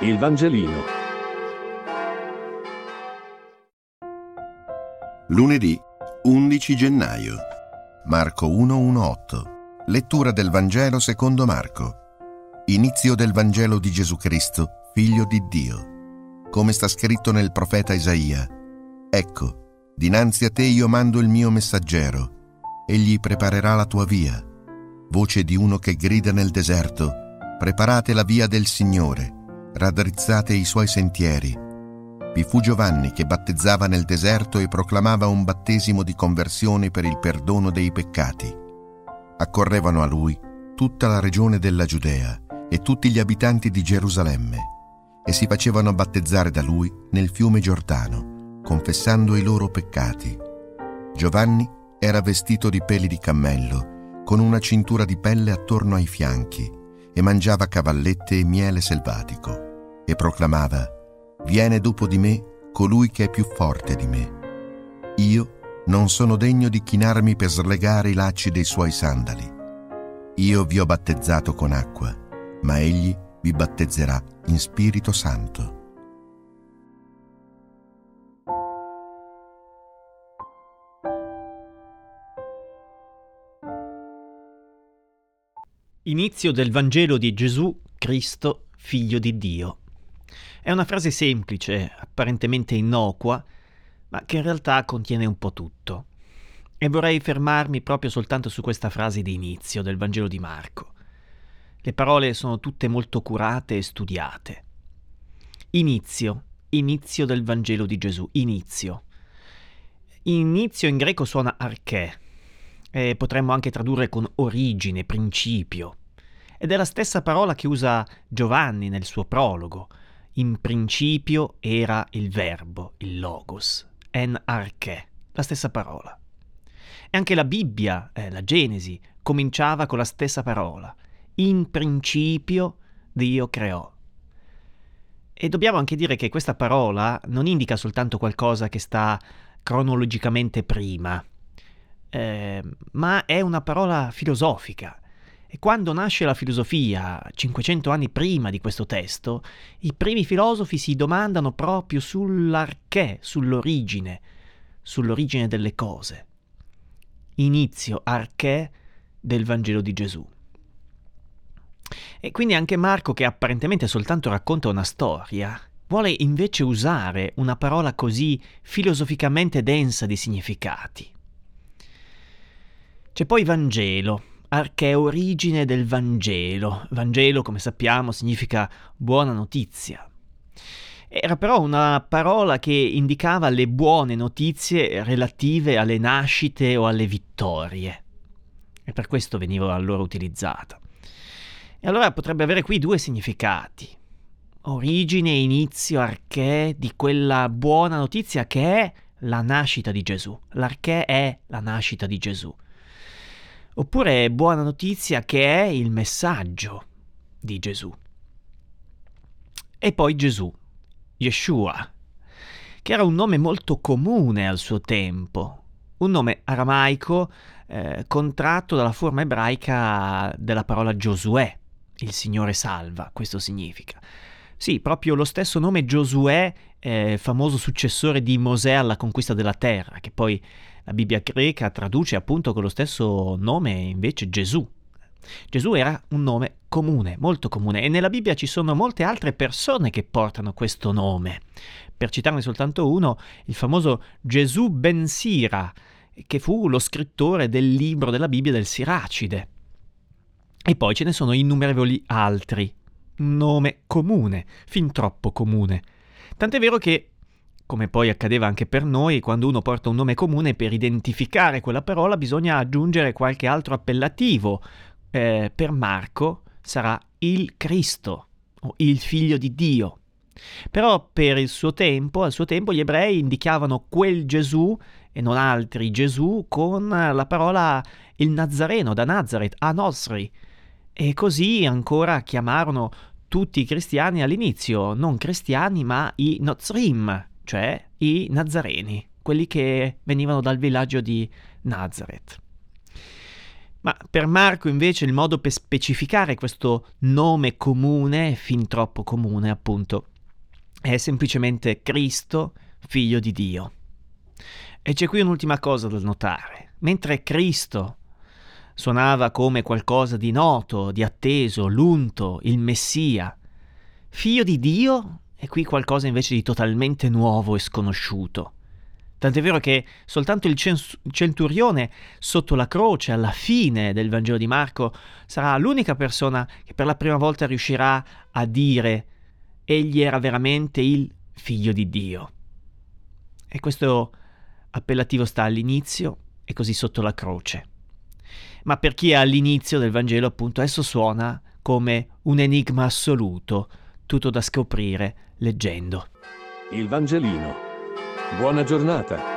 Il Vangelino. Lunedì 11 gennaio. Marco 118. Lettura del Vangelo secondo Marco. Inizio del Vangelo di Gesù Cristo, figlio di Dio. Come sta scritto nel profeta Isaia. Ecco, dinanzi a te io mando il mio messaggero. Egli preparerà la tua via. Voce di uno che grida nel deserto. Preparate la via del Signore raddrizzate i suoi sentieri. Vi fu Giovanni che battezzava nel deserto e proclamava un battesimo di conversione per il perdono dei peccati. Accorrevano a lui tutta la regione della Giudea e tutti gli abitanti di Gerusalemme e si facevano battezzare da lui nel fiume Giordano, confessando i loro peccati. Giovanni era vestito di peli di cammello, con una cintura di pelle attorno ai fianchi, e mangiava cavallette e miele selvatico e proclamava, Viene dopo di me colui che è più forte di me. Io non sono degno di chinarmi per slegare i lacci dei suoi sandali. Io vi ho battezzato con acqua, ma egli vi battezzerà in Spirito Santo. Inizio del Vangelo di Gesù Cristo, figlio di Dio. È una frase semplice, apparentemente innocua, ma che in realtà contiene un po' tutto. E vorrei fermarmi proprio soltanto su questa frase di inizio del Vangelo di Marco. Le parole sono tutte molto curate e studiate. Inizio, inizio del Vangelo di Gesù, inizio. Inizio in greco suona arché, e potremmo anche tradurre con origine, principio. Ed è la stessa parola che usa Giovanni nel suo prologo, in principio era il verbo, il logos, en arche, la stessa parola. E anche la Bibbia, eh, la Genesi, cominciava con la stessa parola. In principio Dio creò. E dobbiamo anche dire che questa parola non indica soltanto qualcosa che sta cronologicamente prima, eh, ma è una parola filosofica e quando nasce la filosofia, 500 anni prima di questo testo, i primi filosofi si domandano proprio sull'arché, sull'origine, sull'origine delle cose. Inizio arché del Vangelo di Gesù. E quindi anche Marco, che apparentemente soltanto racconta una storia, vuole invece usare una parola così filosoficamente densa di significati. C'è poi Vangelo, origine del Vangelo. Vangelo, come sappiamo, significa buona notizia. Era però una parola che indicava le buone notizie relative alle nascite o alle vittorie. E per questo veniva allora utilizzata. E allora potrebbe avere qui due significati. Origine e inizio, arché di quella buona notizia che è la nascita di Gesù. L'arché è la nascita di Gesù. Oppure buona notizia che è il messaggio di Gesù. E poi Gesù, Yeshua, che era un nome molto comune al suo tempo, un nome aramaico eh, contratto dalla forma ebraica della parola Giosuè, il Signore salva, questo significa. Sì, proprio lo stesso nome Giosuè, eh, famoso successore di Mosè alla conquista della terra, che poi la Bibbia greca traduce appunto con lo stesso nome invece Gesù. Gesù era un nome comune, molto comune, e nella Bibbia ci sono molte altre persone che portano questo nome. Per citarne soltanto uno, il famoso Gesù ben Sira, che fu lo scrittore del libro della Bibbia del Siracide. E poi ce ne sono innumerevoli altri. Nome comune, fin troppo comune. Tant'è vero che come poi accadeva anche per noi, quando uno porta un nome comune, per identificare quella parola bisogna aggiungere qualche altro appellativo. Eh, per Marco sarà il Cristo o il figlio di Dio. Però per il suo tempo, al suo tempo, gli ebrei indicavano quel Gesù e non altri Gesù con la parola il Nazareno da Nazareth, Anosri. E così ancora chiamarono tutti i cristiani all'inizio, non cristiani ma i Nozrim, cioè i Nazareni, quelli che venivano dal villaggio di Nazareth. Ma per Marco invece il modo per specificare questo nome comune, fin troppo comune appunto, è semplicemente Cristo, figlio di Dio. E c'è qui un'ultima cosa da notare. Mentre Cristo suonava come qualcosa di noto, di atteso, l'unto, il Messia, figlio di Dio è qui qualcosa invece di totalmente nuovo e sconosciuto. Tant'è vero che soltanto il centurione sotto la croce, alla fine del Vangelo di Marco, sarà l'unica persona che per la prima volta riuscirà a dire egli era veramente il figlio di Dio. E questo appellativo sta all'inizio e così sotto la croce. Ma per chi è all'inizio del Vangelo, appunto, esso suona come un enigma assoluto, tutto da scoprire leggendo. Il Vangelino. Buona giornata.